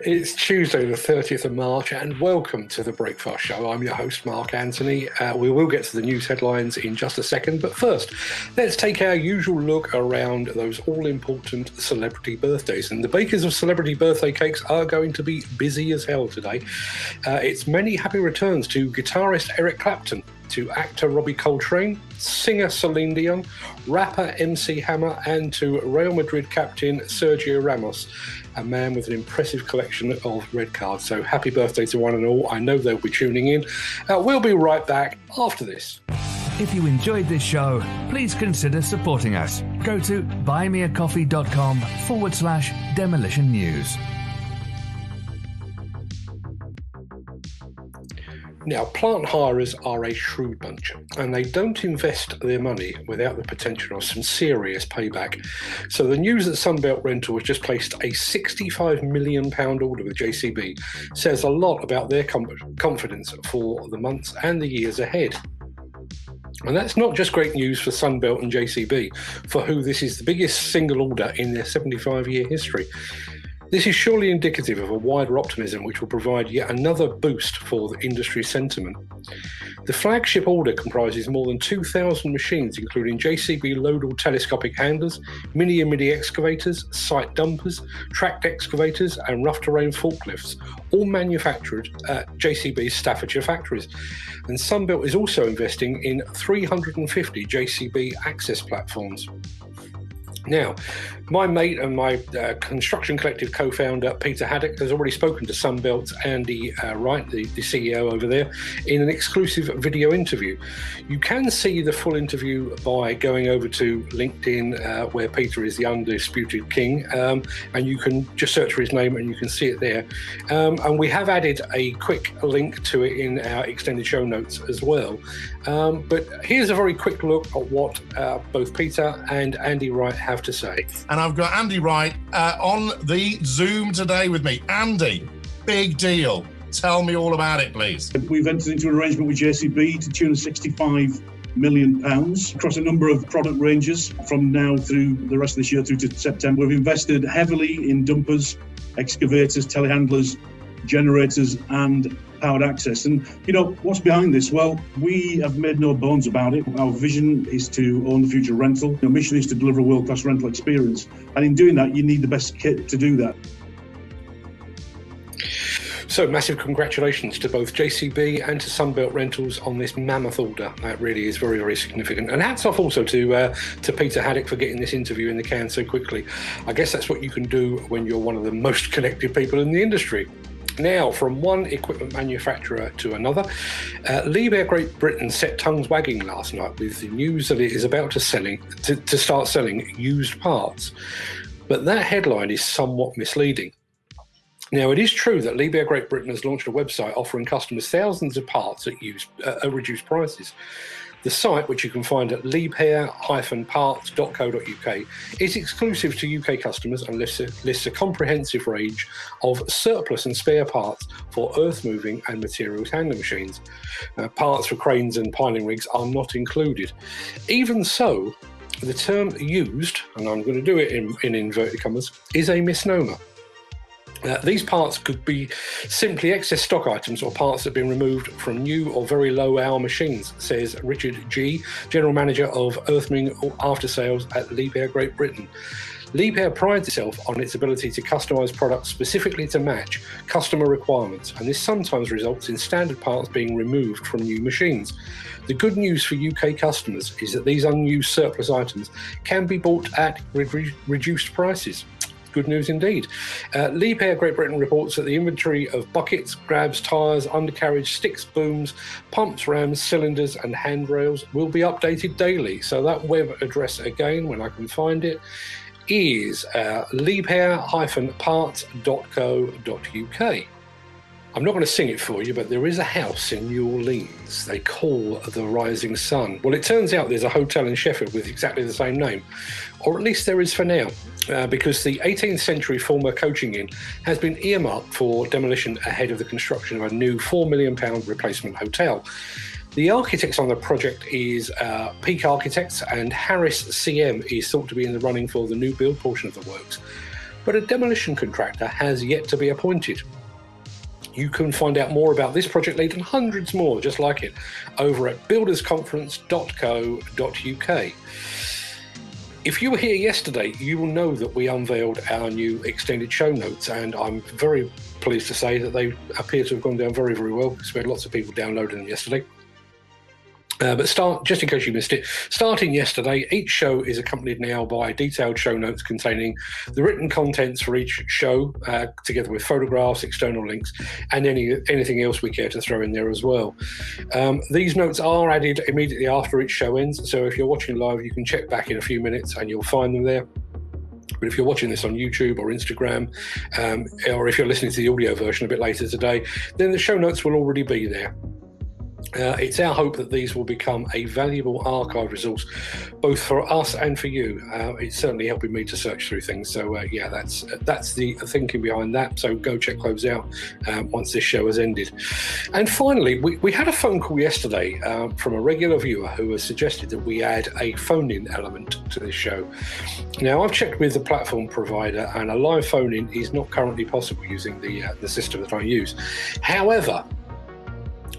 It's Tuesday, the 30th of March, and welcome to the Breakfast Show. I'm your host, Mark Anthony. Uh, we will get to the news headlines in just a second, but first, let's take our usual look around those all important celebrity birthdays. And the bakers of celebrity birthday cakes are going to be busy as hell today. Uh, it's many happy returns to guitarist Eric Clapton, to actor Robbie Coltrane, singer Celine Dion, rapper MC Hammer, and to Real Madrid captain Sergio Ramos, a man with an impressive collection of red cards. So happy birthday to one and all. I know they'll be tuning in. Uh, we'll be right back after this. If you enjoyed this show, please consider supporting us. Go to buymeacoffee.com forward slash demolition news. Now, plant hirers are a shrewd bunch, and they don't invest their money without the potential of some serious payback. So, the news that Sunbelt Rental has just placed a £65 million order with JCB says a lot about their com- confidence for the months and the years ahead. And that's not just great news for Sunbelt and JCB, for who this is the biggest single order in their 75 year history. This is surely indicative of a wider optimism which will provide yet another boost for the industry sentiment. The flagship order comprises more than 2,000 machines, including JCB Loadall telescopic handlers, mini and midi excavators, site dumpers, tracked excavators, and rough terrain forklifts, all manufactured at JCB's Staffordshire factories. And Sunbelt is also investing in 350 JCB access platforms. Now, my mate and my uh, construction collective co-founder Peter Haddock has already spoken to Sunbelt Andy uh, Wright, the, the, CEO over there, in an exclusive video interview. You can see the full interview by going over to LinkedIn, uh, where Peter is the undisputed king, um, and you can just search for his name and you can see it there. Um, and we have added a quick link to it in our extended show notes as well. Um, but here's a very quick look at what uh, both Peter and Andy Wright have to say. And I've got Andy Wright uh, on the Zoom today with me. Andy, big deal. Tell me all about it, please. We've entered into an arrangement with JCB to tune 65 million pounds across a number of product ranges from now through the rest of this year through to September. We've invested heavily in dumpers, excavators, telehandlers, generators, and powered access. And you know what's behind this? Well, we have made no bones about it. Our vision is to own the future rental. Our mission is to deliver a world-class rental experience, and in doing that, you need the best kit to do that. So, massive congratulations to both JCB and to Sunbelt Rentals on this mammoth order. That really is very, very significant. And hats off also to uh, to Peter Haddock for getting this interview in the can so quickly. I guess that's what you can do when you're one of the most connected people in the industry. Now, from one equipment manufacturer to another, uh, Great Britain set tongues wagging last night with the news that it is about to selling to, to start selling used parts. But that headline is somewhat misleading. Now, it is true that Liebherr Great Britain has launched a website offering customers thousands of parts at, used, uh, at reduced prices. The site, which you can find at liebherr-parts.co.uk, is exclusive to UK customers and lists a, lists a comprehensive range of surplus and spare parts for earth moving and materials handling machines. Uh, parts for cranes and piling rigs are not included. Even so, the term used, and I'm going to do it in, in inverted commas, is a misnomer. Uh, these parts could be simply excess stock items or parts that have been removed from new or very low hour machines, says Richard G., General Manager of Earthmoving After Sales at Liebherr Great Britain. Liebherr prides itself on its ability to customize products specifically to match customer requirements, and this sometimes results in standard parts being removed from new machines. The good news for UK customers is that these unused surplus items can be bought at re- reduced prices good news indeed. Uh, Liebherr Great Britain reports that the inventory of buckets, grabs, tyres, undercarriage, sticks, booms, pumps, rams, cylinders, and handrails will be updated daily. So that web address again, when I can find it, is uh, liebherr-parts.co.uk. I'm not going to sing it for you, but there is a house in New Orleans they call the Rising Sun. Well, it turns out there's a hotel in Sheffield with exactly the same name, or at least there is for now, uh, because the 18th century former coaching inn has been earmarked for demolition ahead of the construction of a new £4 million replacement hotel. The architects on the project is uh, Peak Architects, and Harris CM is thought to be in the running for the new build portion of the works. but a demolition contractor has yet to be appointed. You can find out more about this project lead and hundreds more just like it over at buildersconference.co.uk. If you were here yesterday, you will know that we unveiled our new extended show notes, and I'm very pleased to say that they appear to have gone down very, very well because we had lots of people downloading them yesterday. Uh, but start just in case you missed it. Starting yesterday, each show is accompanied now by detailed show notes containing the written contents for each show, uh, together with photographs, external links, and any anything else we care to throw in there as well. Um, these notes are added immediately after each show ends, so if you're watching live, you can check back in a few minutes and you'll find them there. But if you're watching this on YouTube or Instagram, um, or if you're listening to the audio version a bit later today, then the show notes will already be there. Uh, it's our hope that these will become a valuable archive resource, both for us and for you. Uh, it's certainly helping me to search through things. So uh, yeah, that's that's the thinking behind that. So go check those out um, once this show has ended. And finally, we, we had a phone call yesterday uh, from a regular viewer who has suggested that we add a phone-in element to this show. Now I've checked with the platform provider, and a live phone-in is not currently possible using the uh, the system that I use. However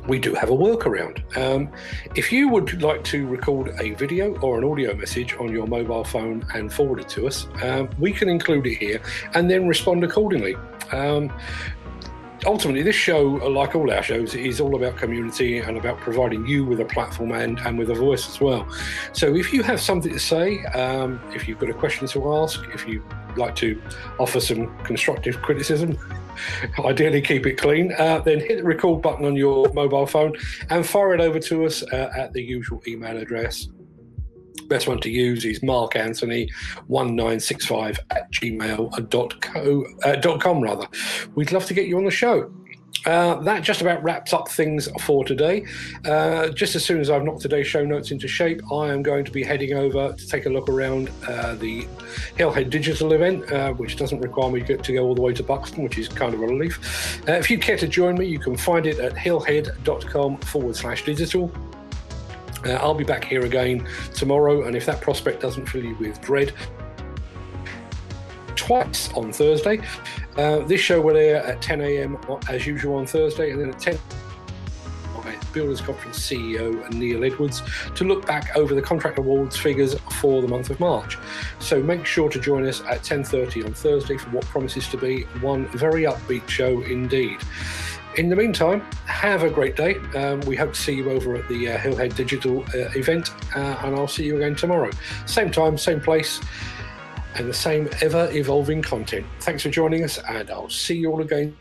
we do have a workaround. Um, if you would like to record a video or an audio message on your mobile phone and forward it to us, um, we can include it here and then respond accordingly. Um, ultimately, this show, like all our shows, is all about community and about providing you with a platform and, and with a voice as well. So if you have something to say, um, if you've got a question to ask, if you like to offer some constructive criticism, ideally keep it clean, uh, then hit the record button on your mobile phone and fire it over to us uh, at the usual email address. Best one to use is Mark Anthony 1965 at gmail.co, uh, .com rather. We'd love to get you on the show. Uh, that just about wraps up things for today. Uh, just as soon as I've knocked today's show notes into shape, I am going to be heading over to take a look around uh, the Hillhead Digital event, uh, which doesn't require me to go all the way to Buxton, which is kind of a relief. Uh, if you care to join me, you can find it at hillhead.com forward slash digital. Uh, I'll be back here again tomorrow, and if that prospect doesn't fill you with dread, twice on Thursday. Uh, this show will air at 10 a.m. as usual on Thursday, and then at 10 Builders Conference CEO Neil Edwards to look back over the contract awards figures for the month of March. So make sure to join us at 10:30 on Thursday for what promises to be one very upbeat show indeed. In the meantime, have a great day. Um, we hope to see you over at the uh, Hillhead Digital uh, event, uh, and I'll see you again tomorrow. Same time, same place and the same ever evolving content. Thanks for joining us, and I'll see you all again